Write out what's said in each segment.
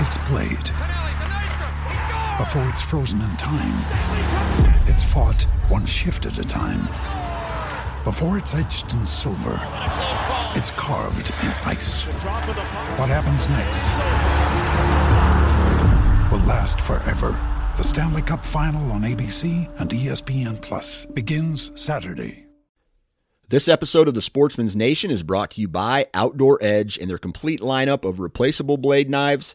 it's played. Before it's frozen in time, it's fought one shift at a time. Before it's etched in silver, it's carved in ice. What happens next will last forever. The Stanley Cup Final on ABC and ESPN Plus begins Saturday. This episode of the Sportsman's Nation is brought to you by Outdoor Edge and their complete lineup of replaceable blade knives,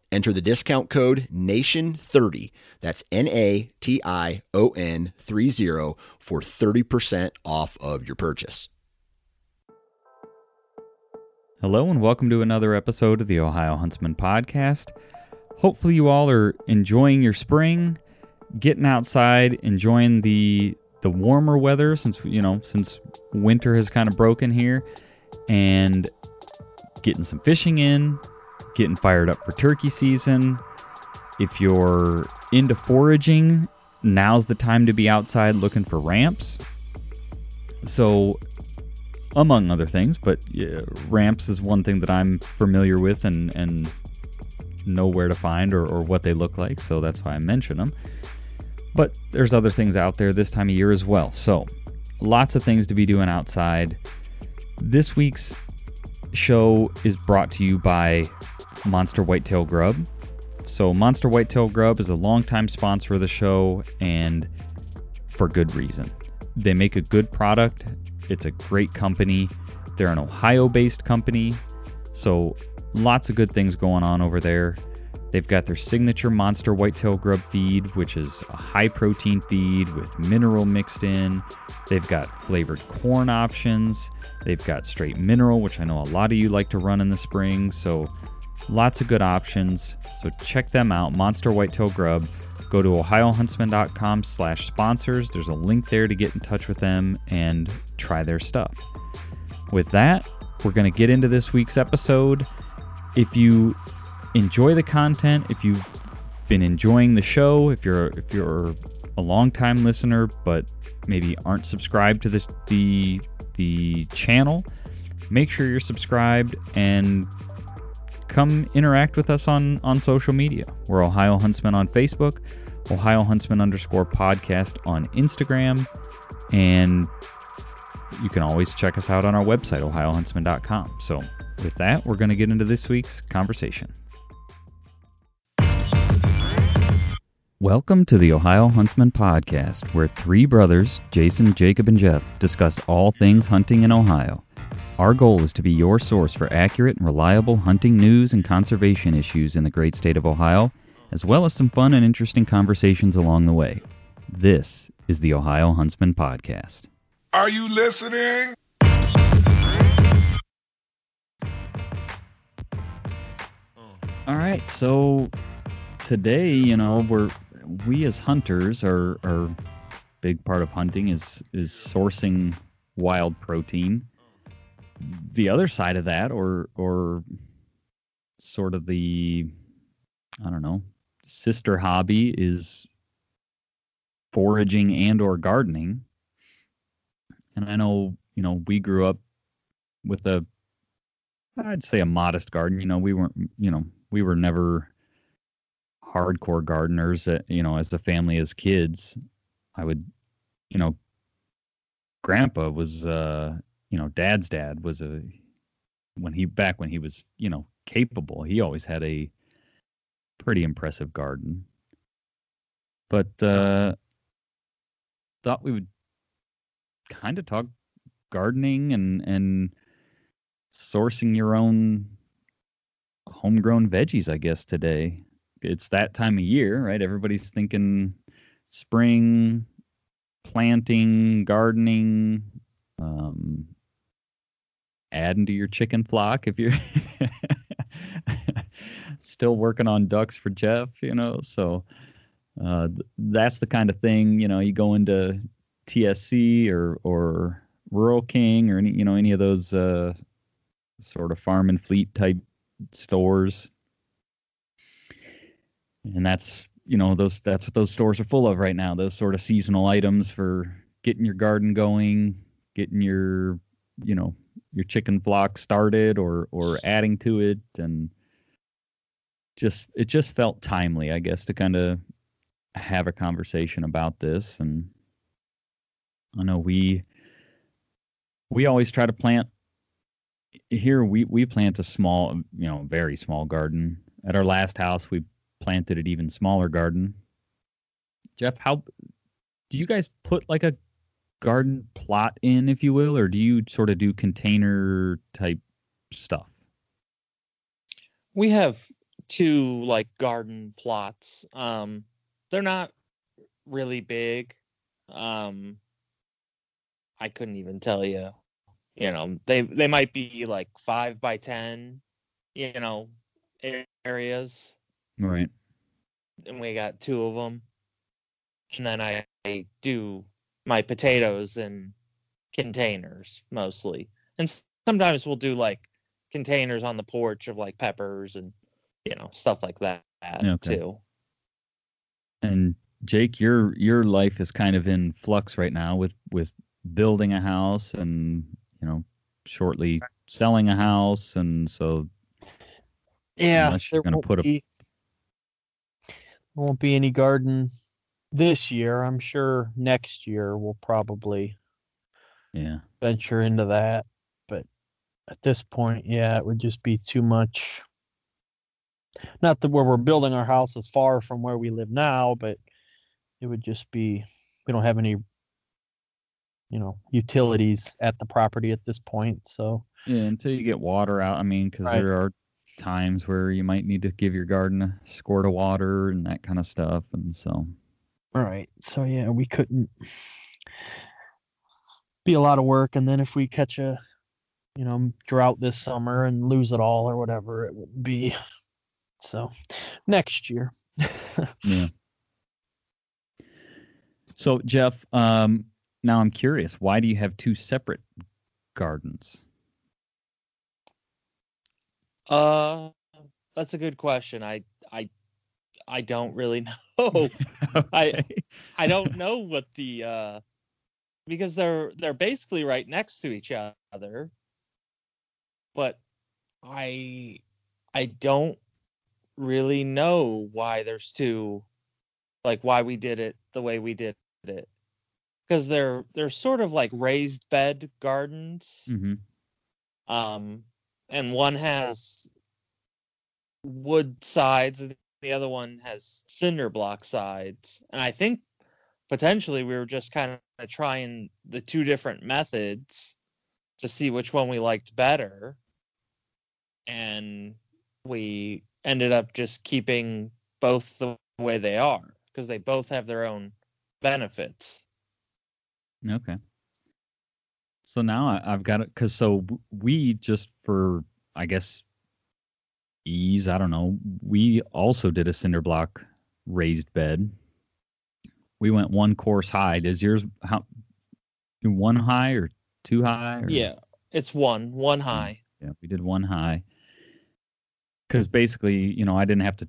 enter the discount code NATION30. That's N A T I O N 30 for 30% off of your purchase. Hello, and welcome to another episode of the Ohio Huntsman Podcast. Hopefully, you all are enjoying your spring, getting outside, enjoying the the warmer weather since you know since winter has kind of broken here, and getting some fishing in, getting fired up for turkey season. If you're into foraging, now's the time to be outside looking for ramps. So among other things, but yeah, ramps is one thing that I'm familiar with and, and know where to find or, or what they look like, so that's why I mention them. But there's other things out there this time of year as well. So lots of things to be doing outside. This week's show is brought to you by Monster Whitetail Grub. So Monster Whitetail Grub is a longtime sponsor of the show and for good reason. They make a good product it's a great company. They're an Ohio based company. So lots of good things going on over there. They've got their signature monster whitetail grub feed, which is a high protein feed with mineral mixed in. They've got flavored corn options. They've got straight mineral, which I know a lot of you like to run in the spring. So lots of good options. So check them out, Monster Whitetail Grub. Go to ohiohuntsman.com slash sponsors. There's a link there to get in touch with them and try their stuff. With that, we're going to get into this week's episode. If you enjoy the content, if you've been enjoying the show, if you're if you're a long-time listener but maybe aren't subscribed to this the the channel, make sure you're subscribed and come interact with us on on social media. We're Ohio Huntsman on Facebook, Ohio Huntsman underscore podcast on Instagram, and you can always check us out on our website, ohiohuntsman.com. So, with that, we're going to get into this week's conversation. Welcome to the Ohio Huntsman Podcast, where three brothers, Jason, Jacob, and Jeff, discuss all things hunting in Ohio. Our goal is to be your source for accurate and reliable hunting news and conservation issues in the great state of Ohio, as well as some fun and interesting conversations along the way. This is the Ohio Huntsman Podcast. Are you listening? All right, so today, you know, we're we as hunters are are big part of hunting is is sourcing wild protein. The other side of that, or or sort of the I don't know sister hobby is foraging and or gardening. And I know, you know, we grew up with a I'd say a modest garden. You know, we weren't, you know, we were never hardcore gardeners, uh, you know, as a family as kids. I would, you know, grandpa was uh, you know, dad's dad was a when he back when he was, you know, capable, he always had a pretty impressive garden. But uh thought we would kind of talk gardening and and sourcing your own homegrown veggies, I guess, today. It's that time of year, right? Everybody's thinking spring, planting, gardening, um, adding to your chicken flock if you're still working on ducks for Jeff, you know. So uh, that's the kind of thing, you know, you go into TSC or or Rural King or any you know any of those uh, sort of farm and fleet type stores, and that's you know those that's what those stores are full of right now. Those sort of seasonal items for getting your garden going, getting your you know your chicken flock started or or adding to it and just it just felt timely i guess to kind of have a conversation about this and i know we we always try to plant here we we plant a small you know very small garden at our last house we planted an even smaller garden jeff how do you guys put like a garden plot in, if you will, or do you sort of do container type stuff? We have two like garden plots. Um, they're not really big. Um, I couldn't even tell you. You know, they they might be like five by ten. You know, areas. Right. And we got two of them. And then I, I do my potatoes in containers mostly. And sometimes we'll do like containers on the porch of like peppers and you know stuff like that okay. too. And Jake, your your life is kind of in flux right now with with building a house and you know shortly selling a house and so yeah you're going to put be, a won't be any garden this year. I'm sure next year we'll probably yeah venture into that. But at this point, yeah, it would just be too much. Not that where we're building our house is far from where we live now, but it would just be we don't have any you know utilities at the property at this point so yeah until you get water out i mean because right. there are times where you might need to give your garden a squirt of water and that kind of stuff and so all right. So yeah, we couldn't be a lot of work, and then if we catch a, you know, drought this summer and lose it all or whatever, it would be. So next year. yeah. So Jeff, um, now I'm curious. Why do you have two separate gardens? Uh, that's a good question. I I I don't really know. okay. I I don't know what the uh because they're they're basically right next to each other. But I I don't really know why there's two like why we did it the way we did it. Because they're they're sort of like raised bed gardens. Mm-hmm. Um and one has wood sides and the other one has cinder block sides. And I think potentially we were just kind of trying the two different methods to see which one we liked better. And we ended up just keeping both the way they are because they both have their own benefits. Okay. So now I've got it because so we just for I guess ease. I don't know. We also did a cinder block raised bed. We went one course high. Does yours how one high or two high? Or? Yeah, it's one one high. Yeah, we did one high. Because basically, you know, I didn't have to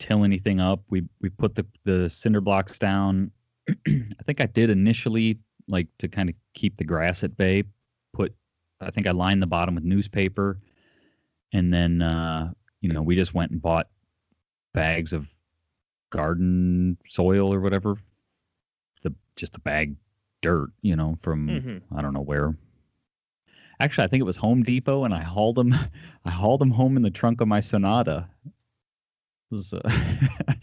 till anything up. We we put the the cinder blocks down I think I did initially like to kind of keep the grass at bay. Put I think I lined the bottom with newspaper, and then uh, you know we just went and bought bags of garden soil or whatever. The just the bag dirt, you know, from Mhm. I don't know where. Actually, I think it was Home Depot, and I hauled them. I hauled them home in the trunk of my Sonata. Was, uh,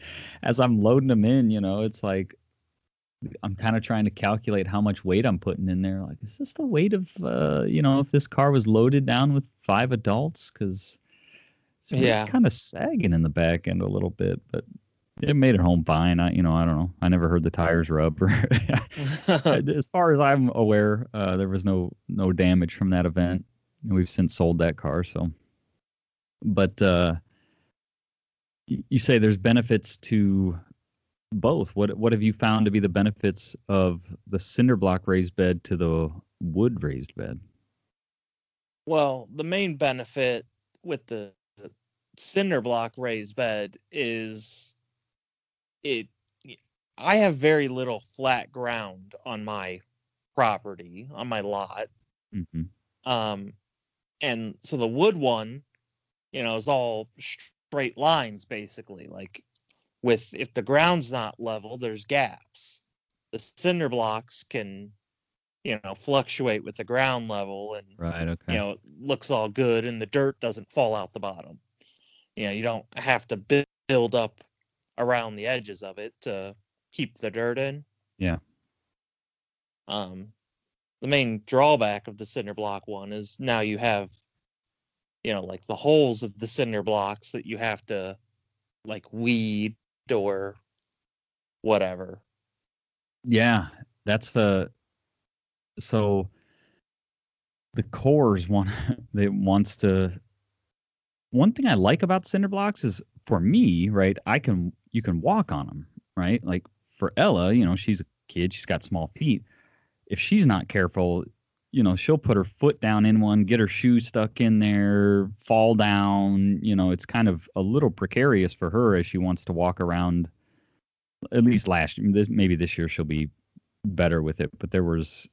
as I'm loading them in, you know, it's like I'm kind of trying to calculate how much weight I'm putting in there. Like, is this the weight of, uh, you know, if this car was loaded down with five adults? Because it's really Yeah. kind of sagging in the back end a little bit, but it made it home fine. I, you know, I don't know. I never heard the tires rub. As far as I'm aware, uh, there was no no damage from that event. And we've since sold that car. So, but uh, you say there's benefits to both. What what have you found to be the benefits of the cinder block raised bed to the wood raised bed? Well, the main benefit with the cinder block raised bed is it I have very little flat ground on my property, on my lot. hmm Um and so the wood one, you know, is all straight lines basically. Like with if the ground's not level, there's gaps. The cinder blocks can, you know, fluctuate with the ground level and Right. Okay. you know, it looks all good and the dirt doesn't fall out the bottom. You know, you don't have to build up around the edges of it to keep the dirt in. Yeah. Um, the main drawback of the cinder block one is now you have, you know, like the holes of the cinder blocks that you have to like weed or whatever. Yeah, that's the so the cores one that wants to one thing I like about cinder blocks is for me, right? I can you can walk on them, right? Like for Ella, you know, she's a kid, she's got small feet. If she's not careful, you know, she'll put her foot down in one, get her shoe stuck in there, fall down. You know, it's kind of a little precarious for her as she wants to walk around. At least last this maybe this year she'll be better with it. But there was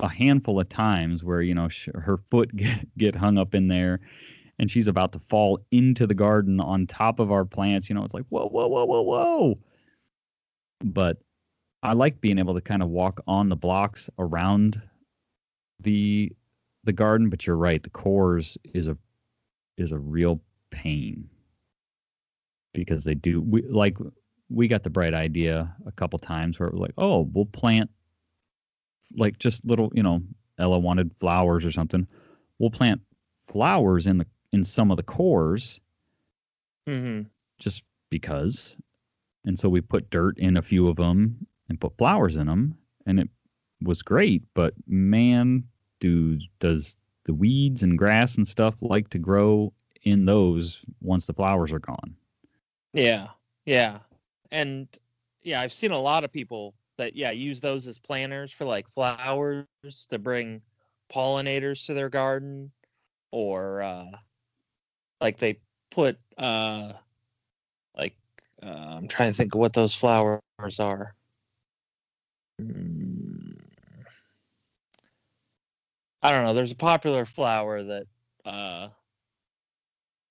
a handful of times where you know her foot get, get hung up in there, and she's about to fall into the garden on top of our plants. You know, it's like whoa, whoa, whoa, whoa, whoa. But I like being able to kind of walk on the blocks around the the garden. But you're right, the cores is a is a real pain because they do we like we got the bright idea a couple times where it was like, oh, we'll plant like just little, you know, Ella wanted flowers or something. We'll plant flowers in the in some of the cores Mm-hmm. just because. And so we put dirt in a few of them and put flowers in them, and it was great. But man, do does the weeds and grass and stuff like to grow in those once the flowers are gone? Yeah, yeah, and yeah, I've seen a lot of people that yeah use those as planters for like flowers to bring pollinators to their garden, or uh, like they put uh, like uh, I'm trying to think of what those flowers are. Mm. I don't know. There's a popular flower that uh,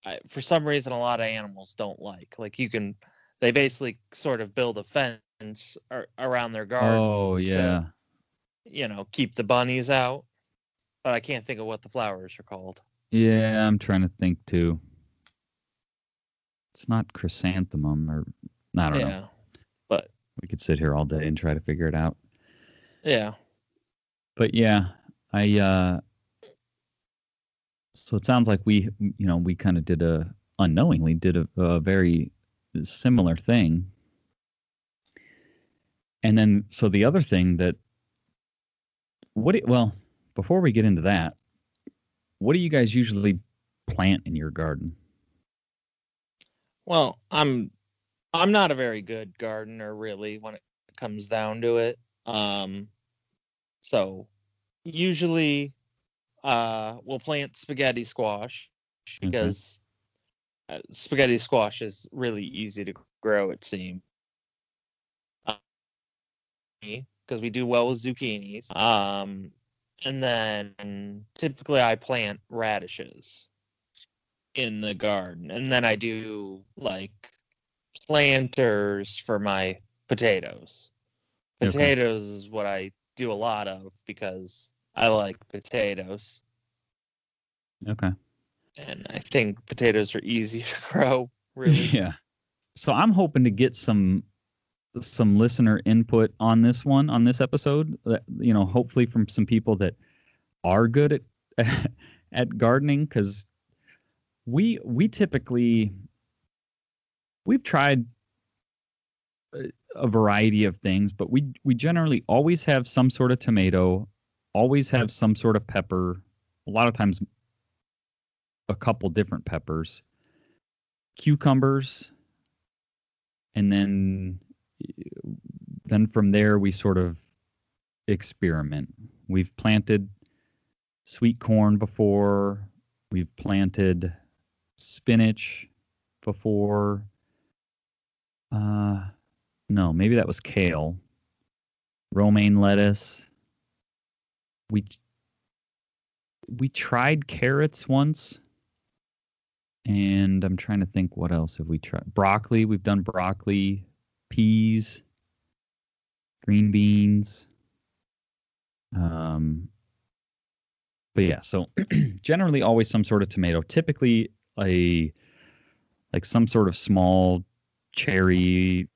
I, for some reason a lot of animals don't like. Like you can, they basically sort of build a fence ar- around their garden, Oh yeah. you know, keep the bunnies out. But I can't think of what the flowers are called. Yeah, I'm trying to think too. It's not chrysanthemum or I don't know. yeah, know. We could sit here all day and try to figure it out. yeah, But yeah, I uh so it sounds like we you know, we kind of did a unknowingly did a, a very similar thing. And then so the other thing that what do, well, before we get into that, what do you guys usually plant in your garden? Well, I'm I'm not a very good gardener really when it comes down to it. Um so usually uh we'll plant spaghetti squash because uh, spaghetti squash is really easy to grow it seems. because we do well with zucchinis. Um, and then typically I plant radishes in the garden, and then I do like planters for my potatoes. Okay. Potatoes is what I do a lot of because I like potatoes, Okay. and I think potatoes are easy to grow. Really, Yeah. So I'm hoping to get some some listener input on this one on this episode. That, you know, hopefully from some people that are good at at gardening because we we typically we've tried a- variety of things, but we we generally always have some sort of tomato, always have some sort of pepper. A lot of times, a couple different peppers, cucumbers, and then then from there we sort of experiment. We've planted sweet corn before. We've planted spinach before. Uh, no, maybe that was kale. Romaine lettuce. We we tried carrots once, and I'm trying to think what else have we tried. Broccoli. We've done broccoli, peas, green beans. Um, but yeah, so generally always some sort of tomato. Typically a like some sort of small cherry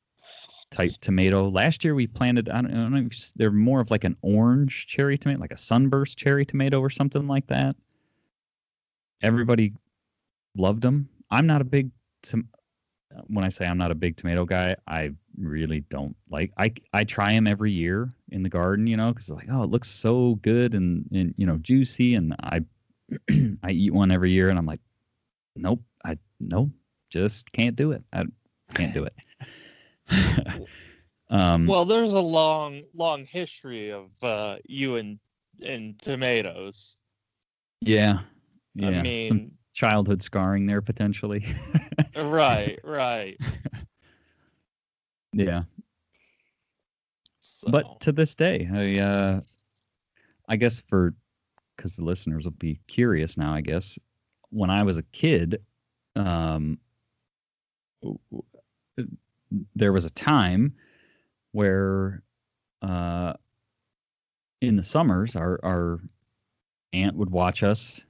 type tomato. Last year we planted I don't, I don't know they're more of like an orange cherry tomato, like a sunburst cherry tomato or something like that. Everybody loved them. I'm not a big tom- when I say I'm not a big tomato guy, I really don't like. I I try them every year in the garden, you know, because like oh it looks so good and and you know juicy, and I I eat one every year, and I'm like, nope, I nope, just can't do it. I can't do it. um, well, there's a long, long history of uh, you and and tomatoes. yeah, yeah, I some mean, childhood scarring there potentially. right, right. yeah. So, but to this day i uh i guess for because the listeners will be curious now i guess when i was a kid um there was a time where uh in the summers our our aunt would watch us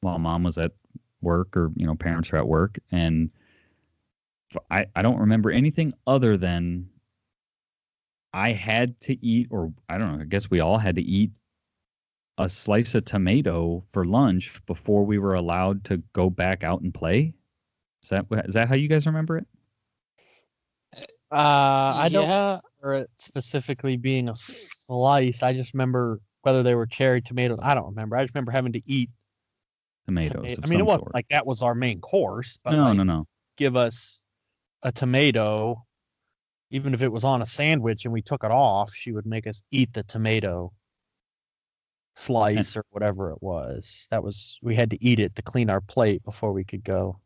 while mom was at work or you know parents were at work and I, I don't remember anything other than I had to eat, or I don't know, I guess we all had to eat a slice of tomato for lunch before we were allowed to go back out and play. Is that is that how you guys remember it? Uh, I don't yeah, remember it specifically being a slice. I just remember whether they were cherry tomatoes. I don't remember. I just remember having to eat Tomatoes. tomato. of I mean, it wasn't sort. like that was our main course, but no, like, no, no. give us a tomato, even if it was on a sandwich and we took it off, she would make us eat the tomato slice or whatever it was. That was we had to eat it to clean our plate before we could go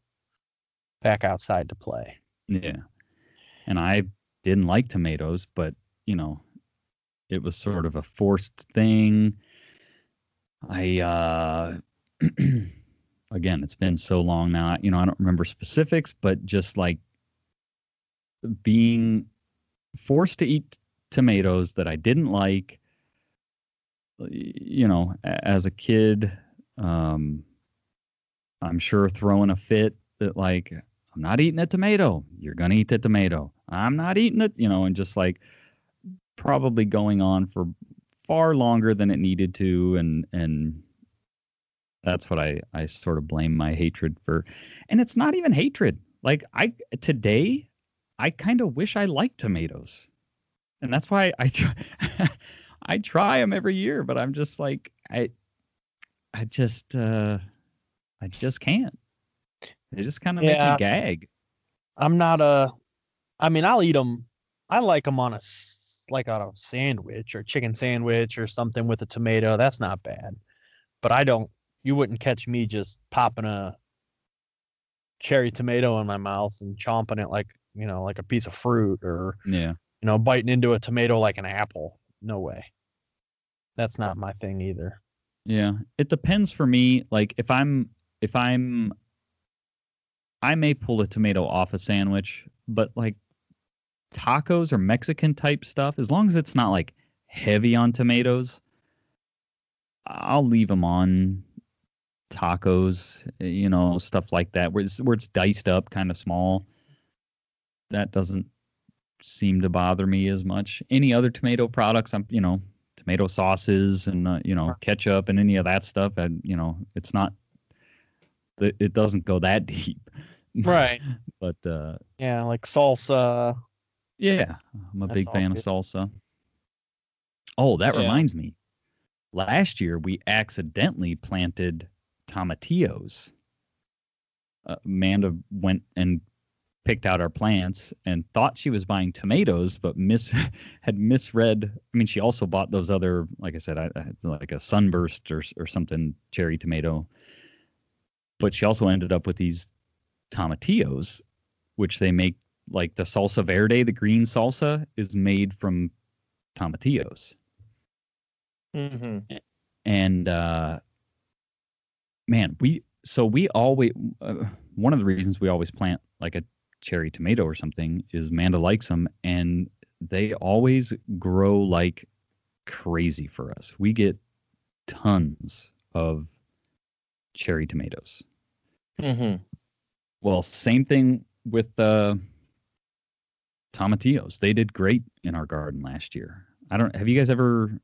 back outside to play. Yeah. And I didn't like tomatoes, but you know, it was sort of a forced thing. I uh again, it's been so long now, you know, I don't remember specifics, but just like being forced to eat tomatoes that I didn't like you know, as a kid, um I'm sure throwing a fit that like I'm not eating a tomato. You're gonna eat the tomato. I'm not eating it, you know, and just like probably going on for far longer than it needed to, and and that's what I I sort of blame my hatred for, and it's not even hatred. Like I today, I kind of wish I liked tomatoes, and that's why I try, I try them every year, but I'm just like I I just uh I just can't. They just kind of make Yeah. me gag. I'm not a. I mean, I'll eat them. I like them on a like on a sandwich or chicken sandwich or something with a tomato. That's not bad. But I don't. You wouldn't catch me just popping a cherry tomato in my mouth and chomping it like you know like a piece of fruit or Yeah. you know, biting into a tomato like an apple. No way. That's not my thing either. Yeah, it depends for me. Like if I'm if I'm I may pull a tomato off a sandwich, but like tacos or Mexican type stuff, as long as it's not like heavy on tomatoes, I'll leave them on tacos, you know, stuff like that, where it's, where it's diced up, kind of small. That doesn't seem to bother me as much. Any other tomato products, I'm, you know, tomato sauces and uh, you know ketchup and any of that stuff, and you know, it's not. It doesn't go that deep. Right. but uh, yeah, like salsa. Yeah, I'm a That's big fan good. of salsa. Oh, that Yeah. reminds me. Last year we accidentally planted tomatillos. Uh, Amanda went and picked out our plants and thought she was buying tomatoes, but miss had misread. I mean, she also bought those other, like I said, I, I like a sunburst or or something cherry tomato. But she also ended up with these tomatillos, which they make like the salsa verde, the green salsa, is made from tomatillos. hmm And uh, man, we so we always uh, one of the reasons we always plant like a cherry tomato or something is Manda likes them, and they always grow like crazy for us. We get tons of cherry tomatoes. hmm Well, same thing with uh, tomatillos. They did great in our garden last year. I don't. Have you guys ever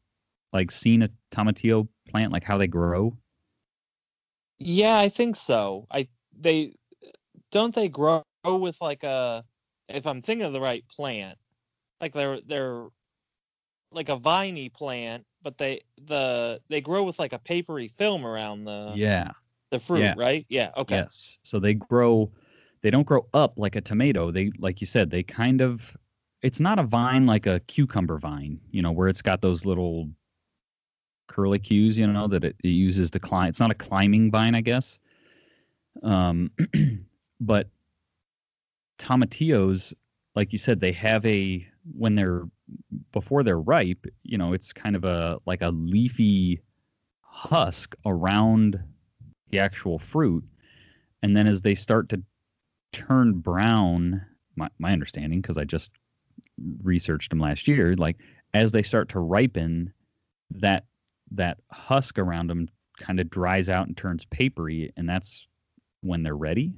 like seen a tomatillo plant, like how they grow? Yeah, I think so. I they don't they grow with like a if I'm thinking of the right plant, like they're they're like a viney plant, but they the they grow with like a papery film around the yeah. The fruit, yeah. right? Yeah. Okay. Yes. So they grow. They don't grow up like a tomato. They, like you said, they kind of. It's not a vine like a cucumber vine, you know, where it's got those little curlicues, you know, that it, it uses to climb. It's not a climbing vine, I guess. Um, but tomatillos, like you said, they have a when they're before they're ripe, you know, it's kind of a like a leafy husk around the actual fruit. And then as they start to turn brown, my, my understanding, because I just researched them last year, like as they start to ripen, that that husk around them kind of dries out and turns papery, and that's when they're ready.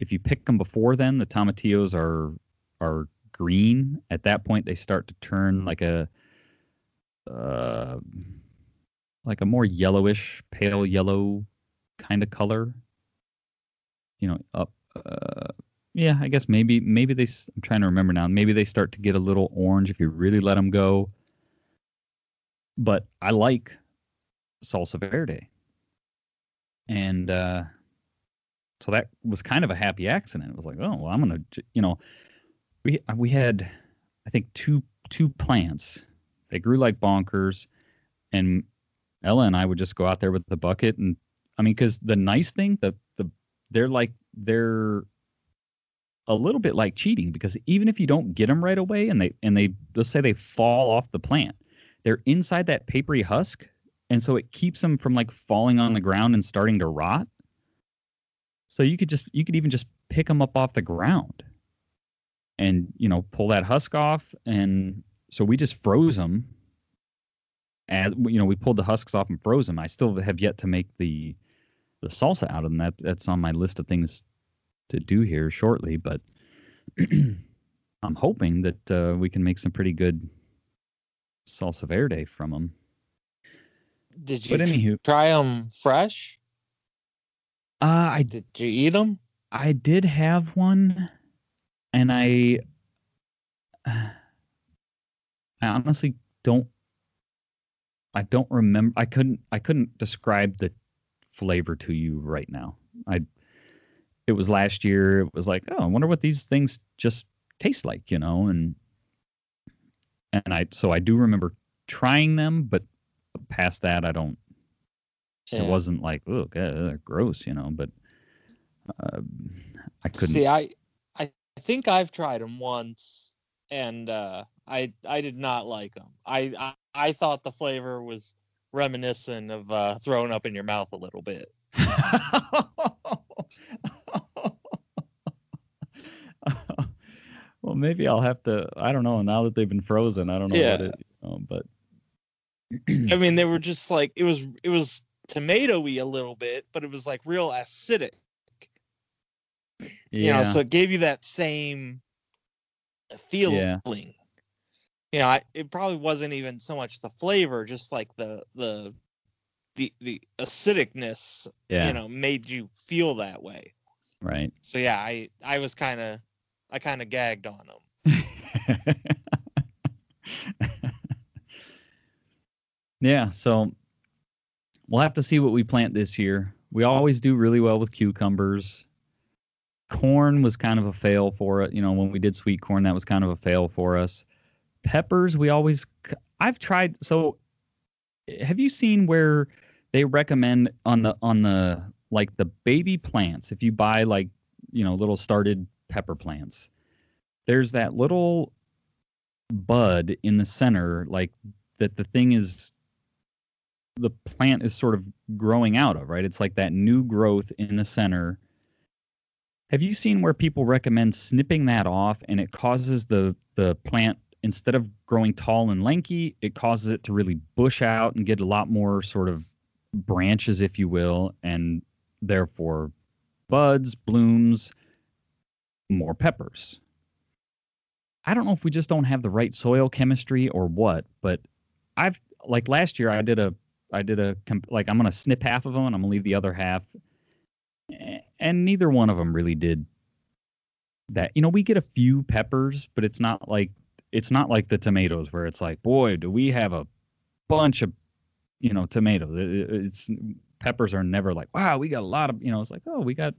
If you pick them before then, the tomatillos are are green. At that point, they start to turn like a uh, like a more yellowish, pale yellow kind of color. You know, up. Uh, yeah, I guess maybe maybe they. I'm trying to remember now. Maybe they start to get a little orange if you really let them go. But I like salsa verde, and uh, so that was kind of a happy accident. It was like, oh, well, I'm gonna, you know, we we had, I think two two plants. They grew like bonkers, and Ella and I would just go out there with the bucket and I mean, because the nice thing, the the they're like they're a little bit like cheating because even if you don't get them right away and they and they let's say they fall off the plant, they're inside that papery husk, and so it keeps them from like falling on the ground and starting to rot. So you could just you could even just pick them up off the ground, and you know pull that husk off, and so we just froze them as you know, we pulled the husks off and froze them. I still have yet to make the the salsa out of them. That that's on my list of things to do here shortly. But I'm hoping that uh, we can make some pretty good salsa verde from them. Did you But anywho, try them fresh? uh, I Did you eat them? I did have one, and I I honestly don't I don't remember I couldn't I couldn't describe the flavor to you right now. I it was last year. It was like, oh, I wonder what these things just taste like, you know, and and I so I do remember trying them, but past that I don't it wasn't like, oh, God, they're gross, you know, but uh, I couldn't See, I I think I've tried them once, and uh, I I did not like them. I I, I thought the flavor was reminiscent of uh, throwing up in your mouth a little bit. well, maybe I'll have to. I don't know. Now that they've been frozen, I don't know Yeah. what it. You know, but I mean, they were just like it was it was tomatoey a little bit, but it was like real acidic. yeah, You know, so it gave you that same feeling. Yeah. You know, I, it probably wasn't even so much the flavor, just like the the the the acidicness. yeah, You know, made you feel that way. right. So yeah, I I was kind of I kind of gagged on them. yeah, so we'll have to see what we plant this year. We always do really well with cucumbers. Corn was kind of a fail for it. You know, when we did sweet corn, that was kind of a fail for us. Peppers, we always, I've tried. So, have you seen where they recommend on the on the like the baby plants? If you buy like you know little started pepper plants, there's that little bud in the center, like that the thing is the plant is sort of growing out of, right? It's like that new growth in the center. Have you seen where people recommend snipping that off and it causes the the plant instead of growing tall and lanky, it causes it to really bush out and get a lot more sort of branches if you will and therefore buds, blooms, more peppers. I don't know if we just don't have the right soil chemistry or what, but I've like last year I did a I did a like I'm gonna snip half of them and I'm gonna leave the other half, and neither one of them really did that. You know, we get a few peppers, but it's not like it's not like the tomatoes where it's like, boy, do we have a bunch of you know tomatoes. It- it- It's peppers are never like, wow, we got a lot of you know. It's like, oh, we got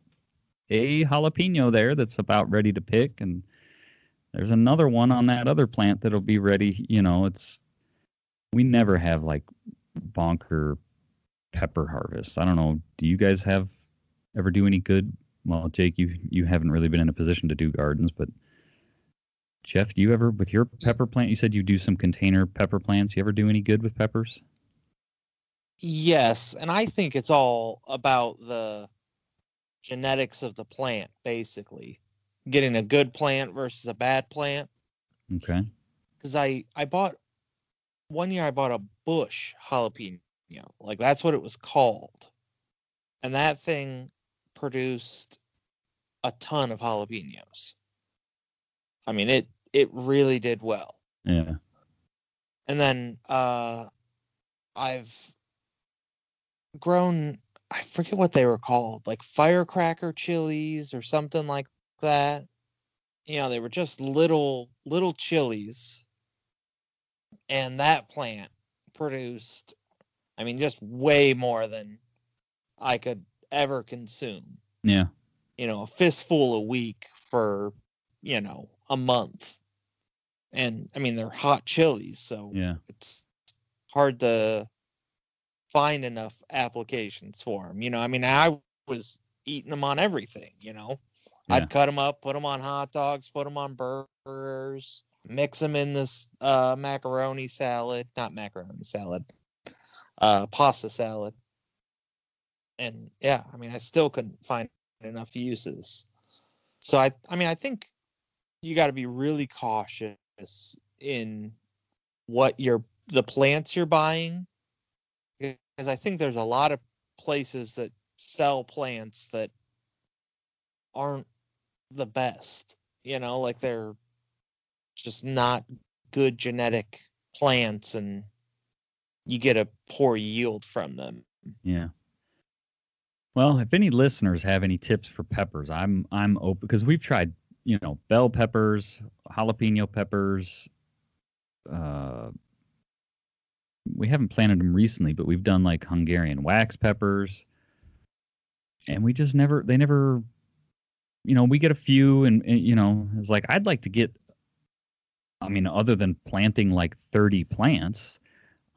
a jalapeno there that's about ready to pick and there's another one on that other plant that'll be ready you know it's we never have like bonker pepper harvest i don't know do you guys have ever do any good well jake you you haven't really been in a position to do gardens but jeff do you ever with your pepper plant you said you do some container pepper plants you ever do any good with peppers Yes, and I think it's all about the genetics of the plant, basically. Getting a good plant versus a bad plant. okay Because I I bought one year I bought a bush jalapeno, like that's what it was called, and that thing produced a ton of jalapenos. I mean it it really did well. yeah. And then uh i've grown i forget what they were called like firecracker chilies or something like that. You know they were just little little chilies. And that plant produced i mean just way more than i could ever consume. Yeah. You know a fistful a week for you know a month and i mean they're hot chilies so yeah it's hard to find enough applications for them. You know, I mean, I was eating them on everything. You know, Yeah. I'd cut them up, put them on hot dogs, put them on burgers, mix them in this uh, macaroni salad, not macaroni salad, uh, pasta salad. And yeah, I mean, I still couldn't find enough uses. So I, I mean, I think you got to be really cautious in what you're the plants you're buying because I think there's a lot of places that sell plants that aren't the best. You know, like they're just not good genetic plants and you get a poor yield from them. Yeah. Well, if any listeners have any tips for peppers, I'm I'm open because we've tried, you know, bell peppers, jalapeno peppers. Uh, we haven't planted them recently, but we've done like Hungarian wax peppers, and we just never they never, you know, we get a few, and, and you know, it's like I'd like to get. I mean, other than planting like 30 plants,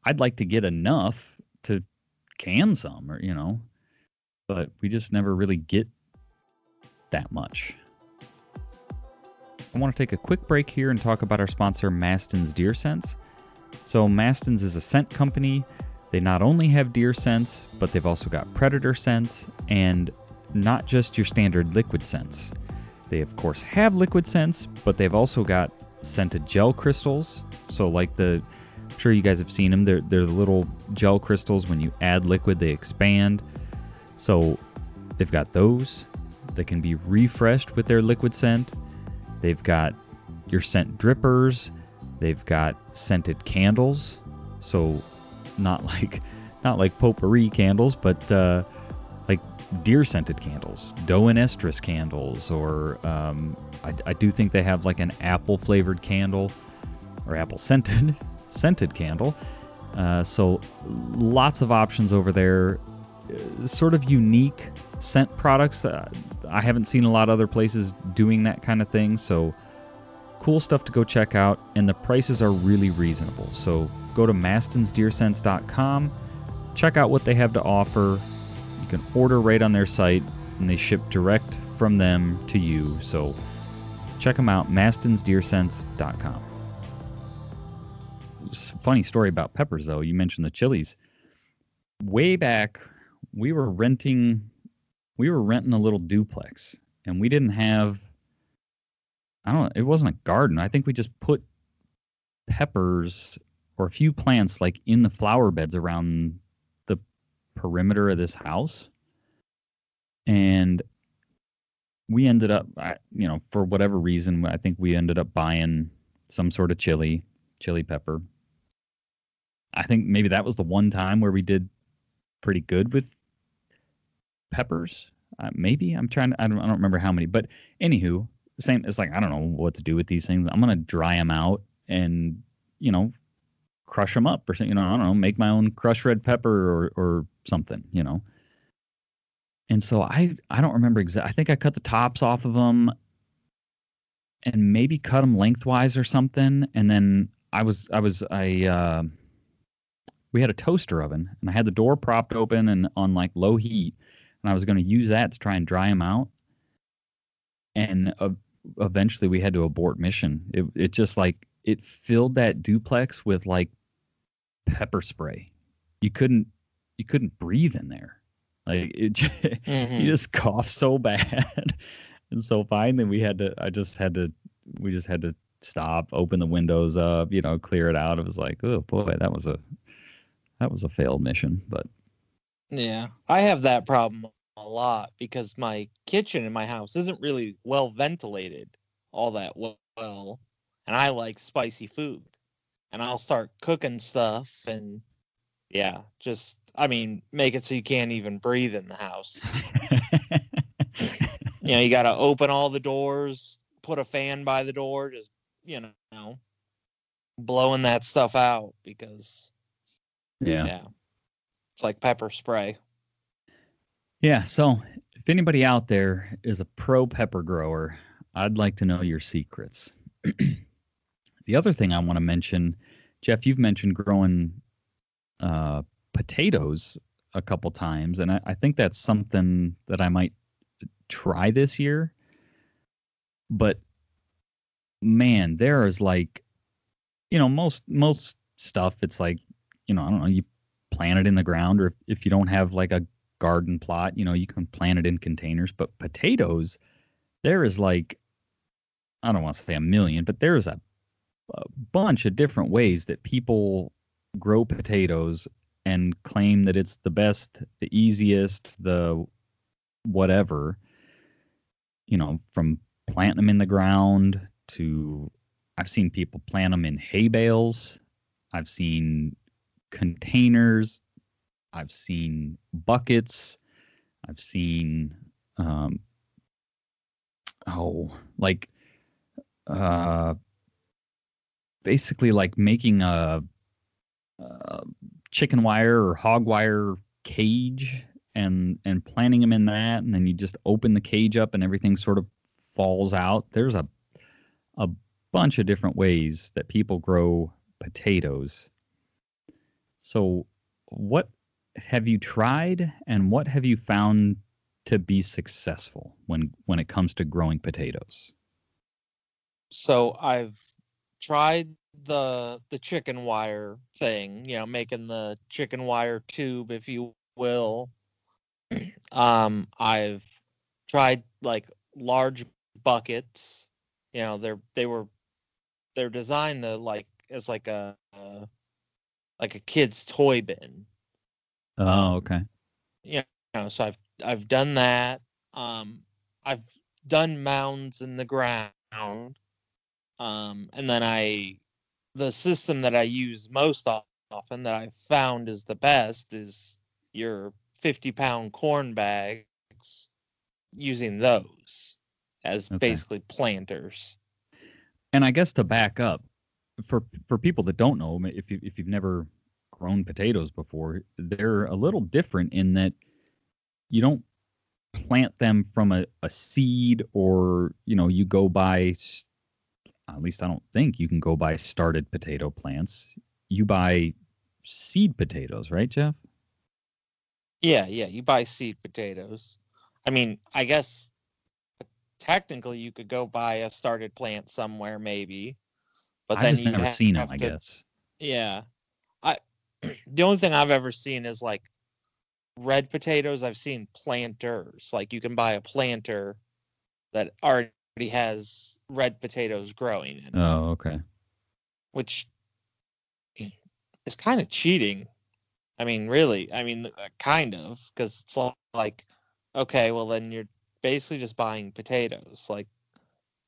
I'd like to get enough to can some, or you know but we just never really get that much. I want to take a quick break here and talk about our sponsor, Maston's Deer Scents. So, Maston's is a scent company. They not only have deer scents, but they've also got predator scents and not just your standard liquid scents. They, of course, have liquid scents, but they've also got scented gel crystals. So, like the, I'm sure you guys have seen them. They're, they're the little gel crystals. When you add liquid, they expand. So, they've got those. They can be refreshed with their liquid scent. They've got your scent drippers. They've got scented candles. So not like not like potpourri candles, but uh, like deer scented candles, doe and estrus candles, or um, I, I do think they have like an apple flavored candle or apple scented scented candle. Uh, so lots of options over there. Uh, sort of unique scent products. Uh, I haven't seen a lot of other places doing that kind of thing. So cool stuff to go check out, and the prices are really reasonable. So go to mastonsdeerscents.com, check out what they have to offer. You can order right on their site, and they ship direct from them to you. So check them out, mastonsdeerscents.com. Funny story about peppers, though. You mentioned the chilies. Way back, we were renting, we were renting a little duplex, and we didn't have I don't. It wasn't a garden. I think we just put peppers or a few plants like in the flower beds around the perimeter of this house, and we ended up, you know, for whatever reason, I think we ended up buying some sort of chili, chili pepper. I think maybe that was the one time where we did pretty good with peppers. Uh, maybe I'm trying to. I don't. I don't remember how many, but anywho, same it's like i don't know what to do with these things i'm gonna dry them out and you know crush them up or something you know i don't know make my own crushed red pepper or or something you know and so i i don't remember exactly i think i cut the tops off of them and maybe cut them lengthwise or something and then i was i was i uh we had a toaster oven and i had the door propped open and on like low heat and i was going to use that to try and dry them out and uh, eventually we had to abort mission. It it just like it filled that duplex with like pepper spray. You couldn't you couldn't breathe in there. Like it mm-hmm. you just coughed so bad. and so finally we had to I just had to we just had to stop, open the windows up, you know, clear it out. It was like, oh boy, that was a that was a failed mission, but yeah, I have that problem a lot because my kitchen in my house isn't really well ventilated all that well and I like spicy food and I'll start cooking stuff and yeah just I mean make it so you can't even breathe in the house. You know you got to open all the doors put a fan by the door just you know blowing that stuff out because yeah, yeah it's like pepper spray yeah. So if anybody out there is a pro pepper grower, I'd like to know your secrets. the other thing I want to mention, Jeff, you've mentioned growing uh, potatoes a couple times, and I, I think that's something that I might try this year. But man, there is like, you know, most most stuff. It's like, you know, I don't know, you plant it in the ground, or if, if you don't have like a garden plot. You know, you can plant it in containers, but potatoes, there is like, I don't want to say a million, but there's a, a bunch of different ways that people grow potatoes and claim that it's the best, the easiest, the whatever. You know, from planting them in the ground to I've seen people plant them in hay bales. I've seen containers, I've seen buckets. I've seen um, oh like uh basically like making a, a chicken wire or hog wire cage and and planting them in that and then you just open the cage up and everything sort of falls out. There's a a bunch of different ways that people grow potatoes so what have you tried and what have you found to be successful when when it comes to growing potatoes? so I've tried the the chicken wire thing, you know, making the chicken wire tube, if you will. Um, I've tried like large buckets. You know, they're they were they're designed to like as like a uh, like a kid's toy bin. Oh, okay. You know, so I've I've done that. Um, I've done mounds in the ground. Um, and then I, the system that I use most often that I found is the best is your 50 pound corn bags using those as Okay. basically planters. And I guess to back up, for for people that don't know, if you if you've never grown potatoes before, they're a little different in that you don't plant them from a, a seed or you know you go buy s- at least I don't think you can go buy started potato plants. You buy seed potatoes, right, Jeff? Yeah, yeah, you buy seed potatoes. I mean, I guess technically you could go buy a started plant somewhere maybe. But I've just never seen them, I guess. Yeah. I the only thing I've ever seen is like red potatoes. I've seen planters. Like you can buy a planter that already has red potatoes growing in it, Oh, okay. which is kind of cheating. I mean, really. I mean, uh, kind of, because it's like, okay, well then you're basically just buying potatoes. Like,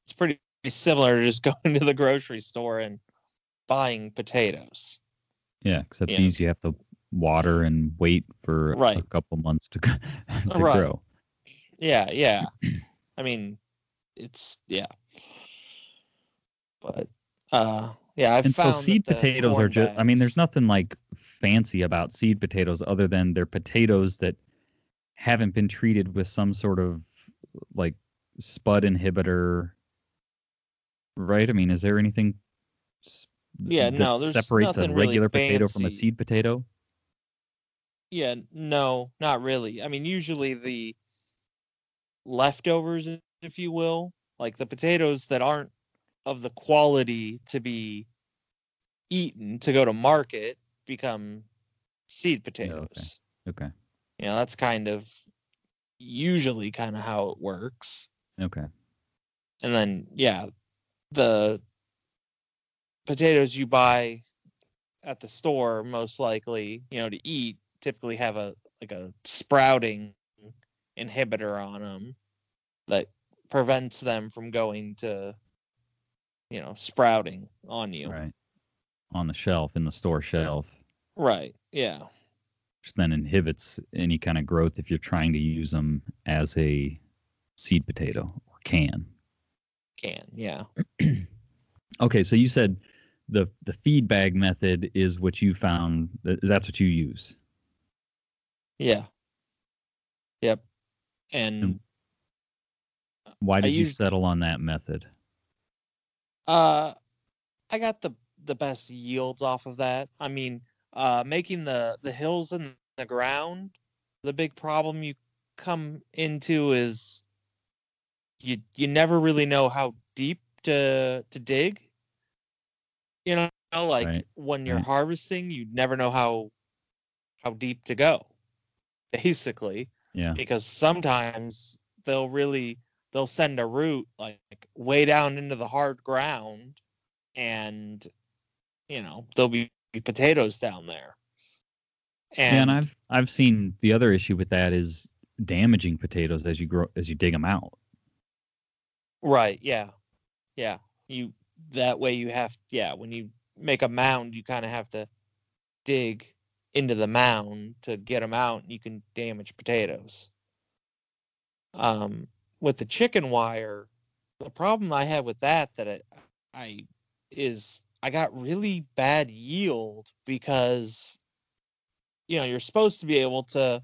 it's pretty similar to just going to the grocery store and buying potatoes. Yeah, except these you have to water and wait for right. a couple months to to Right. grow. Yeah, yeah. I mean, it's yeah. But uh yeah, I've and so seed potatoes are just i mean there's nothing like fancy about seed potatoes other than they're potatoes that haven't been treated with some sort of like spud inhibitor right i mean is there anything Yeah, that no, there's separates a nothing really regular potato from a seed potato Yeah, no, not really. I mean, usually the leftovers, if you will, like the potatoes that aren't of the quality to be eaten to go to market become seed oh, potatoes. okay You know, that's kind of usually kind of how it works. okay And then, yeah, the potatoes you buy at the store, most likely, you know, to eat, typically have a like a sprouting inhibitor on them that prevents them from going to, you know, sprouting on you. right on the shelf in the store shelf Right. Yeah. which then inhibits any kind of growth if you're trying to use them as a seed potato or can Can. Yeah. Okay, so you said the the feed bag method is what you found. That's what you use. Yeah. Yep. And And Why I did you used- settle on that method? Uh, I got the the best yields off of that. I mean, uh, making the the hills and the ground. The big problem you come into is you you never really know how deep to to dig. You know, like Right, when you're right. harvesting, you never know how how deep to go. Basically, Yeah, because sometimes they'll really they'll send a root like way down into the hard ground and you know there'll be potatoes down there and, yeah, and I've I've seen the other issue with that is damaging potatoes as you grow as you dig them out. Right yeah. Yeah you that way you have yeah when you make a mound you kind of have to dig into the mound to get them out and you can damage potatoes. Um with the chicken wire the problem i had with that that I, I is i got really bad yield because you know you're supposed to be able to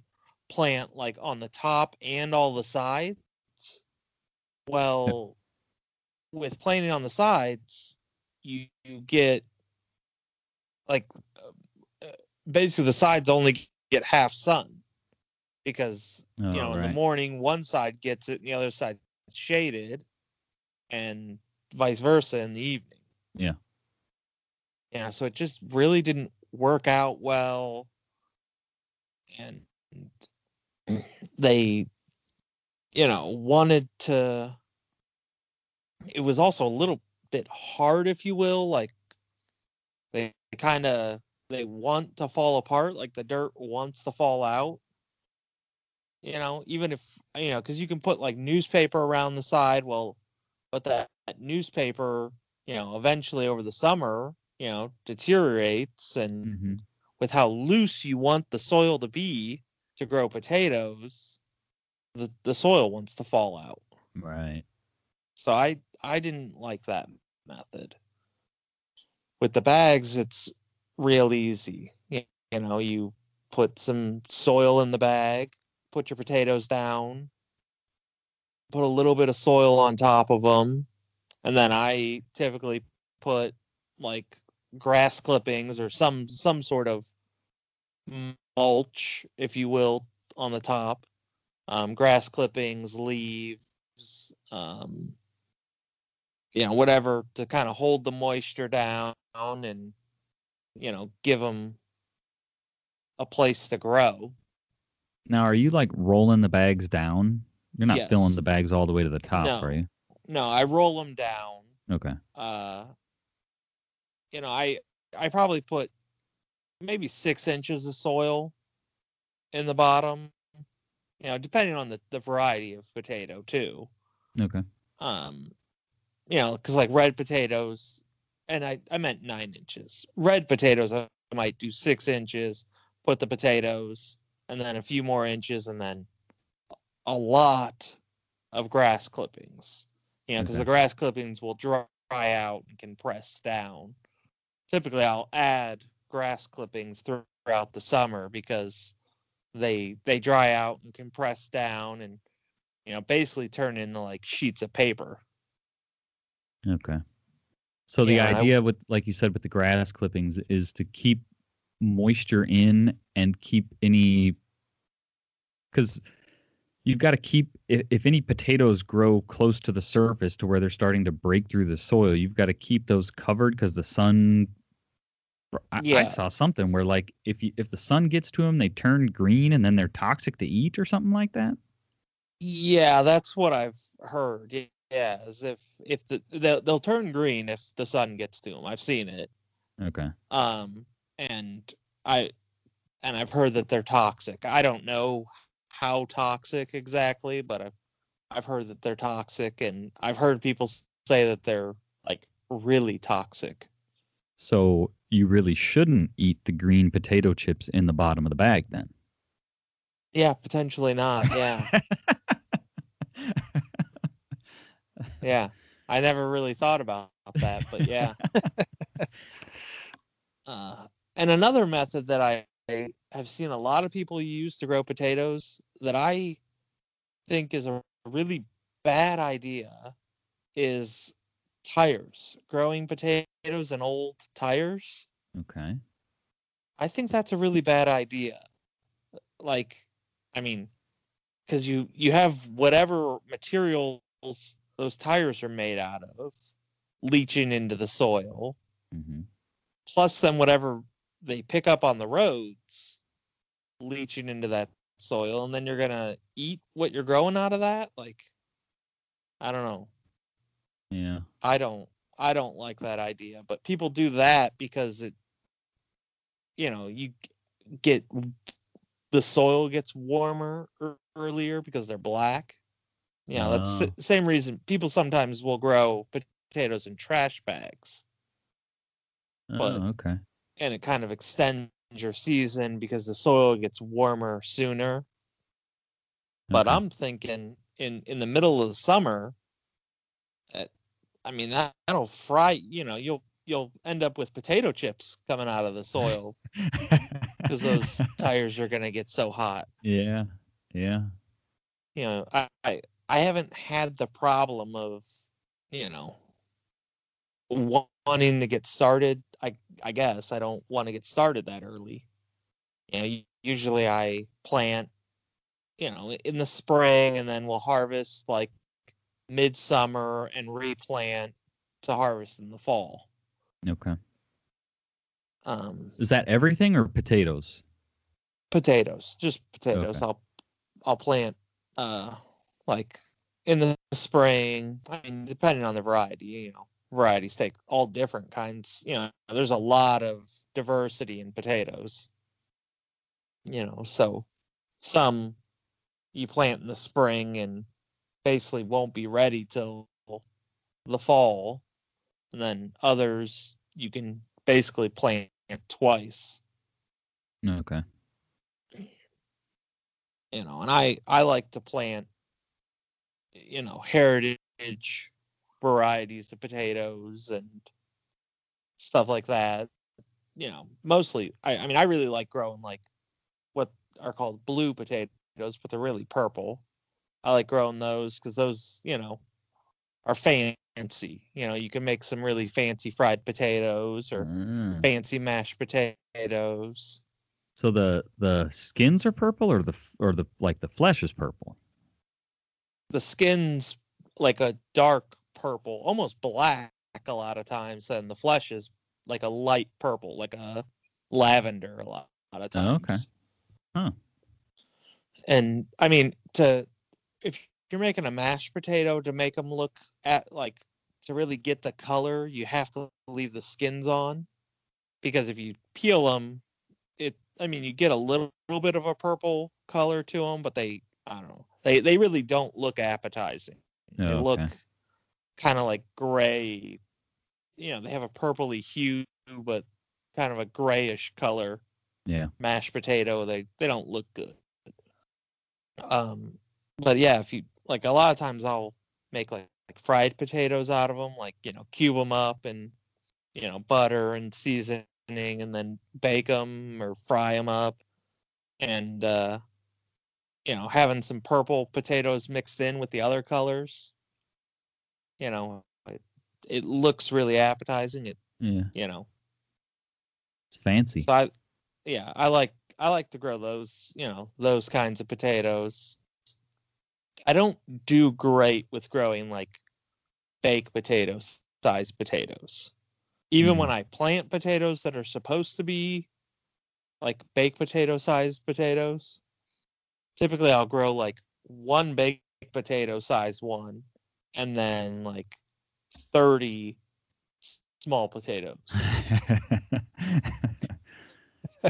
plant like on the top and all the sides well with planting on the sides you, you get like uh, basically the sides only get half sun because Oh, you know in the morning one side gets it and the other side shaded and vice versa in the evening. Yeah. Yeah, so it just really didn't work out well. And they, you know, wanted to. It was also a little bit hard, if you will. Like they kind of they want to fall apart, like the dirt wants to fall out. You know, even if you know, because you can put like newspaper around the side. Well, but that, that newspaper, you know, eventually over the summer, you know, deteriorates, and hmm with how loose you want the soil to be to grow potatoes, the the soil wants to fall out. Right. So I I didn't like that method. With the bags, it's real easy. You, you know, you put some soil in the bag, put your potatoes down, put a little bit of soil on top of them, and then I typically put like grass clippings or some some sort of mulch, if you will, on the top. Um, grass clippings, leaves, um, you know, whatever to kind of hold the moisture down and, you know, give them a place to grow. Now, are you like rolling the bags down? You're not filling the bags all the way to the top, No. are you? No, I roll them down. Okay. Uh, you know, I I probably put maybe six inches of soil in the bottom. You know, depending on the, the variety of potato too. Okay. um you know because like red potatoes and i i meant nine inches red potatoes i might do six inches put the potatoes and then a few more inches and then a lot of grass clippings you know because Okay. the grass clippings will dry out and can press down typically i'll add grass clippings throughout the summer because they they dry out and can press down and you know, basically turn into like sheets of paper. Okay. So the Yeah, and I- idea with like you said with the grass clippings is to keep moisture in and keep any cuz you've got to keep if, if any potatoes grow close to the surface to where they're starting to break through the soil, you've got to keep those covered cuz the sun I, I saw something where like if you if the sun gets to them, they turn green and then they're toxic to eat or something like that. Yeah, that's what I've heard. Yeah, as if if the they'll, they'll turn green if the sun gets to them. I've seen it. Okay. Um, and I and I've heard that they're toxic. I don't know how toxic exactly, but I've I've heard that they're toxic, and I've heard people say that they're like really toxic. So you really shouldn't eat the green potato chips in the bottom of the bag then. Yeah, potentially not. Yeah, yeah. I never really thought about that, but yeah. uh, and another method that I have seen a lot of people use to grow potatoes that I think is a really bad idea is tires. Growing potatoes in old tires. Okay. I think that's a really bad idea. Like, I mean, because you you have whatever materials those tires are made out of leaching into the soil, hmm plus then whatever they pick up on the roads leaching into that soil, and then you're gonna eat what you're growing out of that. Like, I don't know. Yeah. I don't I don't like that idea, but people do that because it you know, you get the soil gets warmer earlier because they're black. You know, that's the Oh. same reason people sometimes will grow potatoes in trash bags But- oh, okay. and it kind of extends your season because the soil gets warmer sooner. But Okay. I'm thinking in in the middle of the summer, uh, I mean that that'll fry. You know, you'll you'll end up with potato chips coming out of the soil because those tires are gonna get so hot. yeah. Yeah. You know, I, I I haven't had the problem of you know wanting to get started. I I guess I don't want to get started that early. You know, usually I plant, you know, in the spring and then we'll harvest like midsummer and replant to harvest in the fall. Okay. Um, Is that everything or potatoes? potatoes, just potatoes. Okay. I'll I'll plant uh like in the spring. I mean, depending on the variety, you know, varieties take all different kinds. You know, there's a lot of diversity in potatoes. You know, so some you plant in the spring and basically won't be ready till the fall, and then others you can basically plant twice. Okay. you know and i i like to plant you know heritage varieties of potatoes and stuff like that you know mostly i, I mean i really like growing like what are called blue potatoes but they're really purple i like growing those because those you know are fancy you know you can make some really fancy fried potatoes or Mm. fancy mashed potatoes So the the skins are purple or the or the like the flesh is purple. The skin's like a dark purple, almost black a lot of times, and the flesh is like a light purple, like a lavender a lot, lot of Oh, okay. Huh. And I mean, to if you're making a mashed potato to make them look at like to really get the color, you have to leave the skins on because if you peel them, it I mean, you get a little, little bit of a purple color to them, but they I don't know. They they really don't look appetizing. They Oh, look okay. kind of like gray. You know, they have a purpley hue, but kind of a grayish color. Yeah. Mashed potato, they they don't look good. Um, but yeah, if you like, a lot of times I'll make like, like fried potatoes out of them, like you know, cube them up and you know, butter and seasoning, and then bake them or fry them up, and uh, you know, having some purple potatoes mixed in with the other colors. You know, it, it looks really appetizing. It Yeah. you know, It's fancy. so I, yeah, I like I like to grow those, you know, those kinds of potatoes. I don't do great with growing like baked potatoes, sized potatoes. Even when mm. I plant potatoes that are supposed to be like baked potato sized potatoes, typically I'll grow like one baked potato size one and then like 30 small potatoes.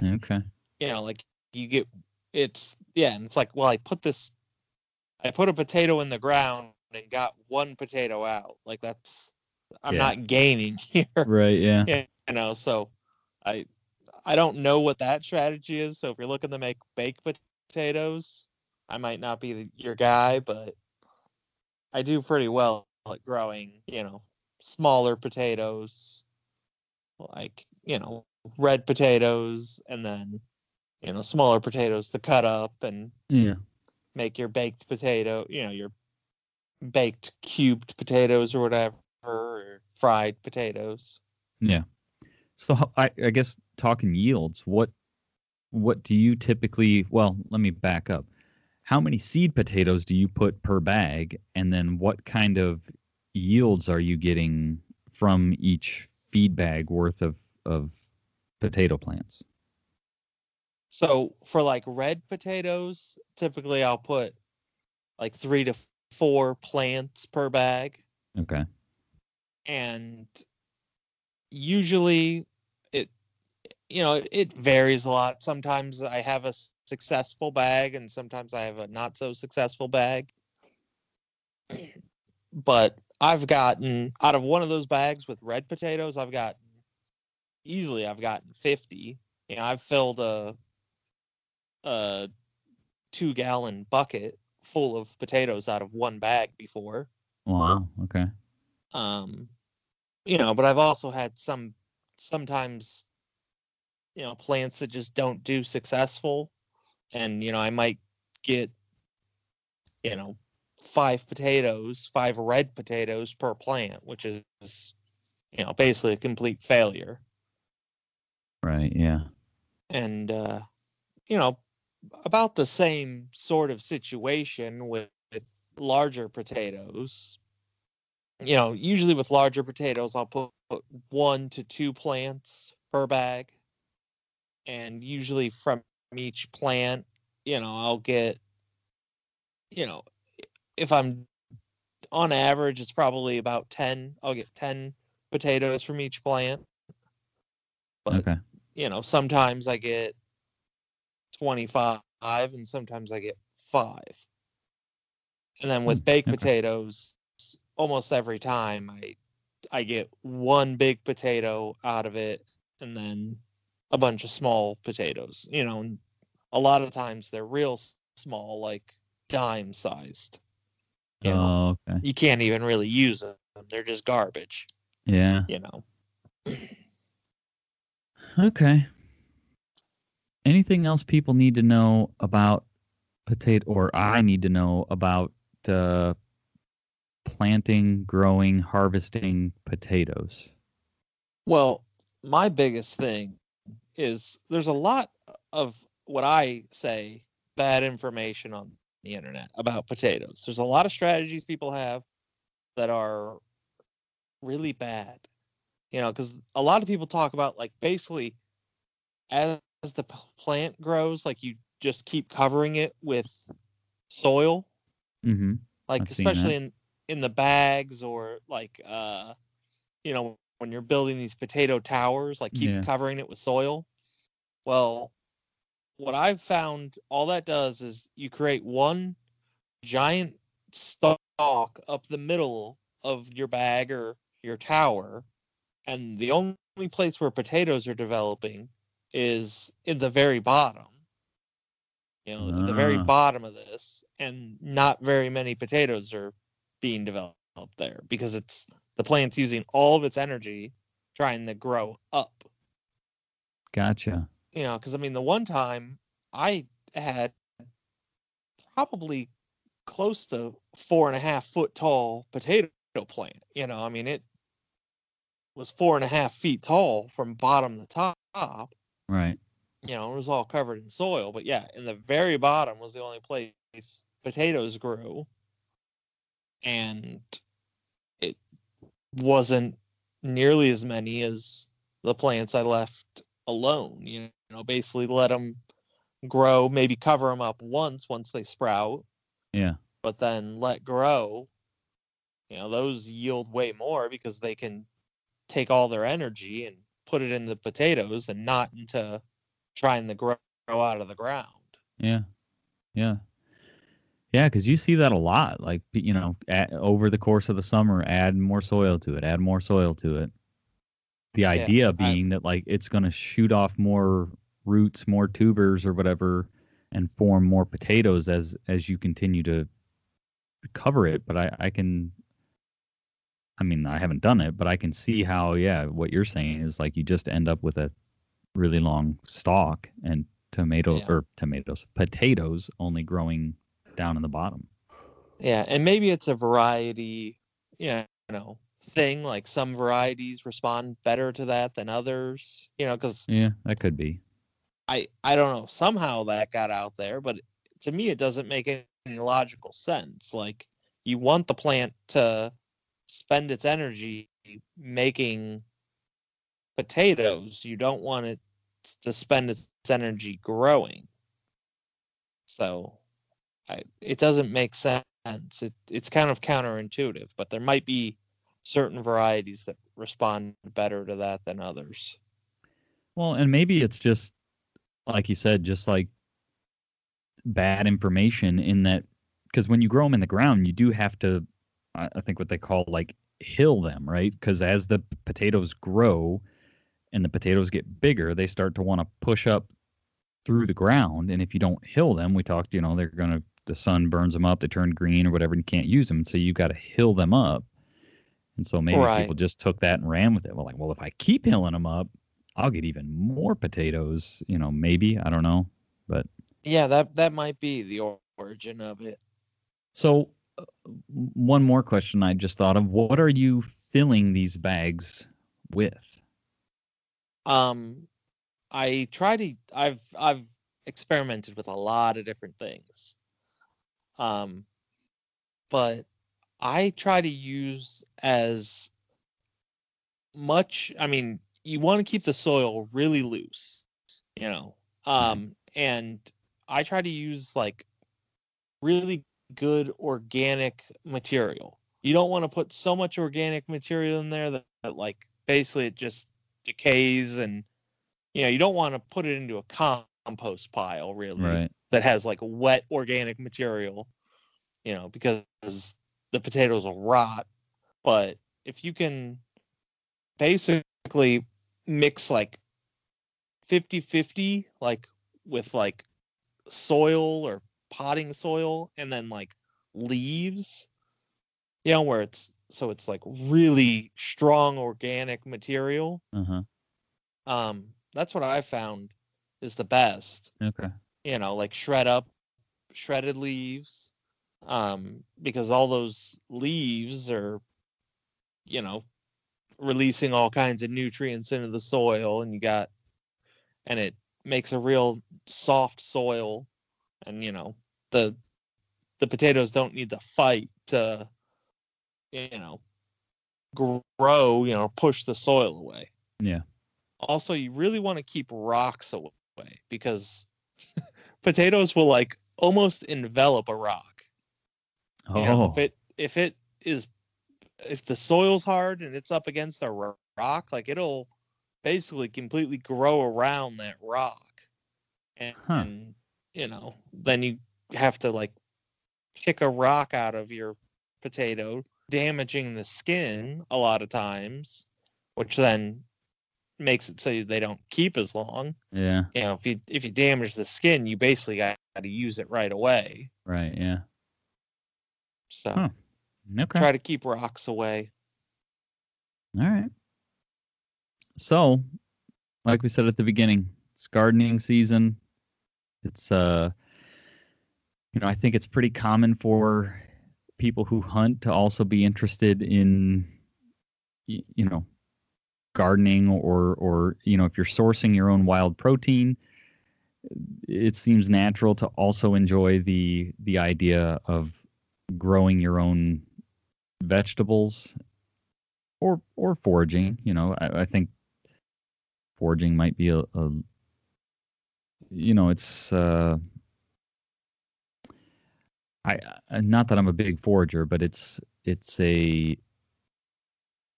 okay. you know, like you get it's yeah, and it's like, well, I put this I put a potato in the ground and got one potato out. Like that's I'm Yeah. not gaining here. Right. Yeah. you know, so I I don't know what that strategy is. So if you're looking to make baked potatoes, I might not be the, your guy, but I do pretty well at growing, you know, smaller potatoes, like you know, red potatoes, and then you know, smaller potatoes to cut up and Yeah. make your baked potato, you know, your baked cubed potatoes or whatever, or fried potatoes. Yeah. So I, I guess talking yields, what what do you typically? Well, let me back up. How many seed potatoes do you put per bag, and then what kind of yields are you getting from each feed bag worth of of potato plants? So for like red potatoes, typically I'll put like three to four plants per bag. Okay. And usually you know, it, varies a lot. Sometimes I have a successful bag and sometimes I have a not so successful bag. But I've gotten out of one of those bags with red potatoes, I've gotten easily, I've gotten 50. You know, I've filled a a two gallon bucket full of potatoes out of one bag before. Wow. Okay. Um, you know, but I've also had some sometimes, you know, plants that just don't do successful, and you know, I might get, you know, five potatoes, five red potatoes per plant, which is, you know, basically a complete failure. Right. Yeah. and uh, you know about the same sort of situation with, with larger potatoes you know, usually with larger potatoes, I'll put, put one to two plants per bag. And usually from each plant, you know, I'll get, you know, if I'm on average, it's probably about 10. I'll get 10 potatoes from each plant. But, Okay. you know, sometimes I get 25 and sometimes I get five. And then with mm, baked okay. potatoes, almost every time I I get one big potato out of it and then a bunch of small potatoes. You know, and a lot of times they're real small, like dime sized. You know, Oh, okay. you can't even really use them. They're just garbage. Yeah. You know. Okay. Anything else people need to know about potato, or I need to know about uh, planting, growing, harvesting potatoes? Well, my biggest thing is there's a lot of what I say bad information on the internet about potatoes. There's a lot of strategies people have that are really bad. You know, because a lot of people talk about like basically as the plant grows, like you just keep covering it with soil Mm-hmm. like I've especially in in the bags or like uh you know when you're building these potato towers like keep Yeah. covering it with soil well what i've found all that does is you create one giant stalk up the middle of your bag or your tower and the only place where potatoes are developing is in the very bottom you know, the very Ah. bottom of this, and not very many potatoes are being developed there because it's the plant's using all of its energy trying to grow up. Gotcha. You know, because I mean, the one time I had probably close to four and a half foot tall potato plant. You know, I mean, it was four and a half feet tall from bottom to top. Right. you know, it was all covered in soil. But yeah, in the very bottom was the only place potatoes grew. And wasn't nearly as many as the plants I left alone. You know, basically let them grow, maybe cover them up once once they sprout, Yeah. but then let grow. You know, those yield way more because they can take all their energy and put it in the potatoes and not into trying to grow out of the ground. Yeah. Yeah. Yeah, because you see that a lot. Like, you know, at, over the course of the summer, add more soil to it, add more soil to it. The idea I- being that, like, it's going to shoot off more roots, more tubers or whatever, and form more potatoes as as you continue to cover it. But I, I can, I mean, I haven't done it, but I can see how, yeah, what you're saying is like you just end up with a really long stalk and tomato Yeah. or tomatoes, potatoes only growing down in the bottom. Yeah, and maybe it's a variety, you know, thing. Like some varieties respond better to that than others. You know, because Yeah, that could be. I I don't know somehow that got out there, but to me it doesn't make any logical sense. Like you want the plant to spend its energy making potatoes. You don't want it to spend its energy growing. So I, it doesn't make sense. It, it's kind of counterintuitive, but there might be certain varieties that respond better to that than others. Well, and maybe it's just like you said, just like bad information in that because when you grow them in the ground, you do have to, I think what they call like hill them, right? Because as the potatoes grow and the potatoes get bigger, they start to want to push up through the ground. And if you don't hill them, we talked, you know, they're gonna the sun burns them up, they turn green or whatever, and you can't use them. So you've got to hill them up. And so maybe Right. people just took that and ran with it. Well, like, well, if I keep hilling them up, I'll get even more potatoes. You know, maybe I don't know, but Yeah, that that might be the origin of it. so uh, one more question I just thought of: What are you filling these bags with? Um, I try to. I've I've experimented with a lot of different things. Um, but I try to use as much. I mean, you want to keep the soil really loose, you know. Um, and I try to use like really good organic material. You don't want to put so much organic material in there that, that like basically it just decays and you know you don't want to put it into a compost pile really Right. that has like wet organic material you know because the potatoes will rot but if you can basically mix like 50-50 like with like soil or potting soil and then like leaves you know where it's so it's like really strong organic material Uh huh. um that's what i found is the best Okay. you know like shred up shredded leaves um because all those leaves are you know releasing all kinds of nutrients into the soil and you got and it makes a real soft soil and you know the the potatoes don't need to fight to you know grow you know push the soil away Yeah. also you really want to keep rocks away because potatoes will like almost envelop a rock Oh. you know, if oh. it if it is if the soil's hard and it's up against a rock like it'll basically completely grow around that rock and, Huh. and you know then you have to like pick a rock out of your potato damaging the skin a lot of times which then makes it so they don't keep as long yeah. you know if you if you damage the skin you basically got to use it right away Right. Yeah. so Huh. Okay. try to keep rocks away All right. So, like we said at the beginning, it's gardening season. It's uh you know, I think it's pretty common for people who hunt to also be interested in you know, gardening or or you know, if you're sourcing your own wild protein, it seems natural to also enjoy the the idea of growing your own vegetables or or foraging. You know, I, I think foraging might be a, a you know, it's uh, I not that I'm a big forager, but it's it's a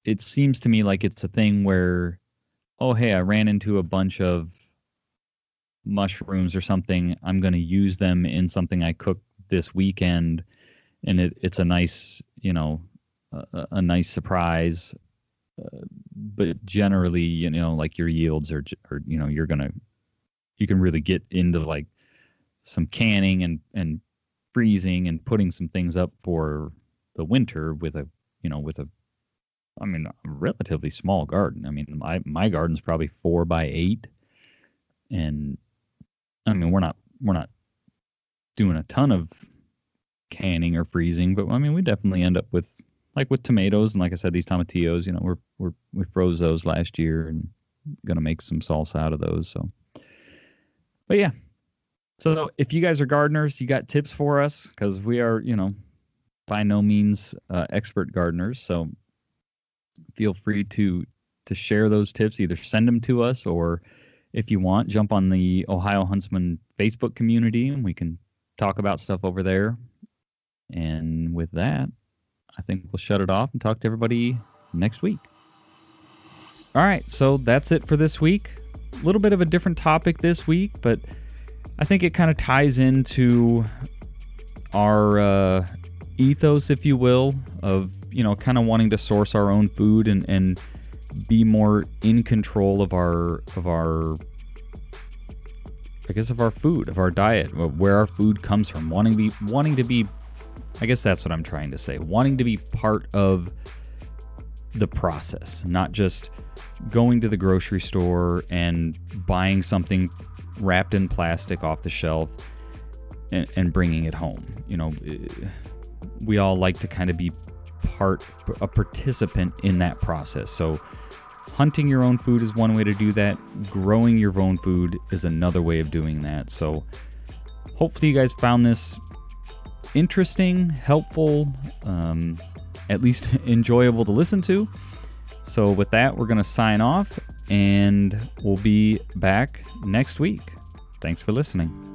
it seems to me like it's a thing where oh hey, I ran into a bunch of mushrooms or something. I'm going to use them in something I cook this weekend and it, it's a nice, you know, a, a nice surprise uh, but generally, you know, like your yields are, are you know, you're gonna, you can really get into like some canning and and freezing and putting some things up for the winter with a, you know, with a, I mean, a relatively small garden. I mean, my my garden's probably four by eight, and I mean, we're not we're not doing a ton of canning or freezing, but I mean, we definitely end up with like with tomatoes and like I said, these tomatillos, you know, we're we're we froze those last year and gonna make some salsa out of those. So, but yeah. So if you guys are gardeners, you got tips for us because we are, you know, by no means uh, expert gardeners. So feel free to to share those tips. Either send them to us or if you want, jump on the Ohio Huntsman Facebook community and we can talk about stuff over there. And with that, I think we'll shut it off and talk to everybody next week. All right, so that's it for this week. A little bit of a different topic this week, but I think it kind of ties into our uh, ethos, if you will, of you know, kind of wanting to source our own food and and be more in control of our of our I guess of our food, of our diet, where our food comes from, wanting to be wanting to be I guess that's what I'm trying to say. Wanting to be part of the process, not just going to the grocery store and buying something wrapped in plastic off the shelf and, and bringing it home. You know, we all like to kind of be part a participant in that process. So hunting your own food is one way to do that. Growing your own food is another way of doing that. So hopefully you guys found this interesting, helpful, um, at least enjoyable to listen to. So with that, we're going to sign off and we'll be back next week. Thanks for listening.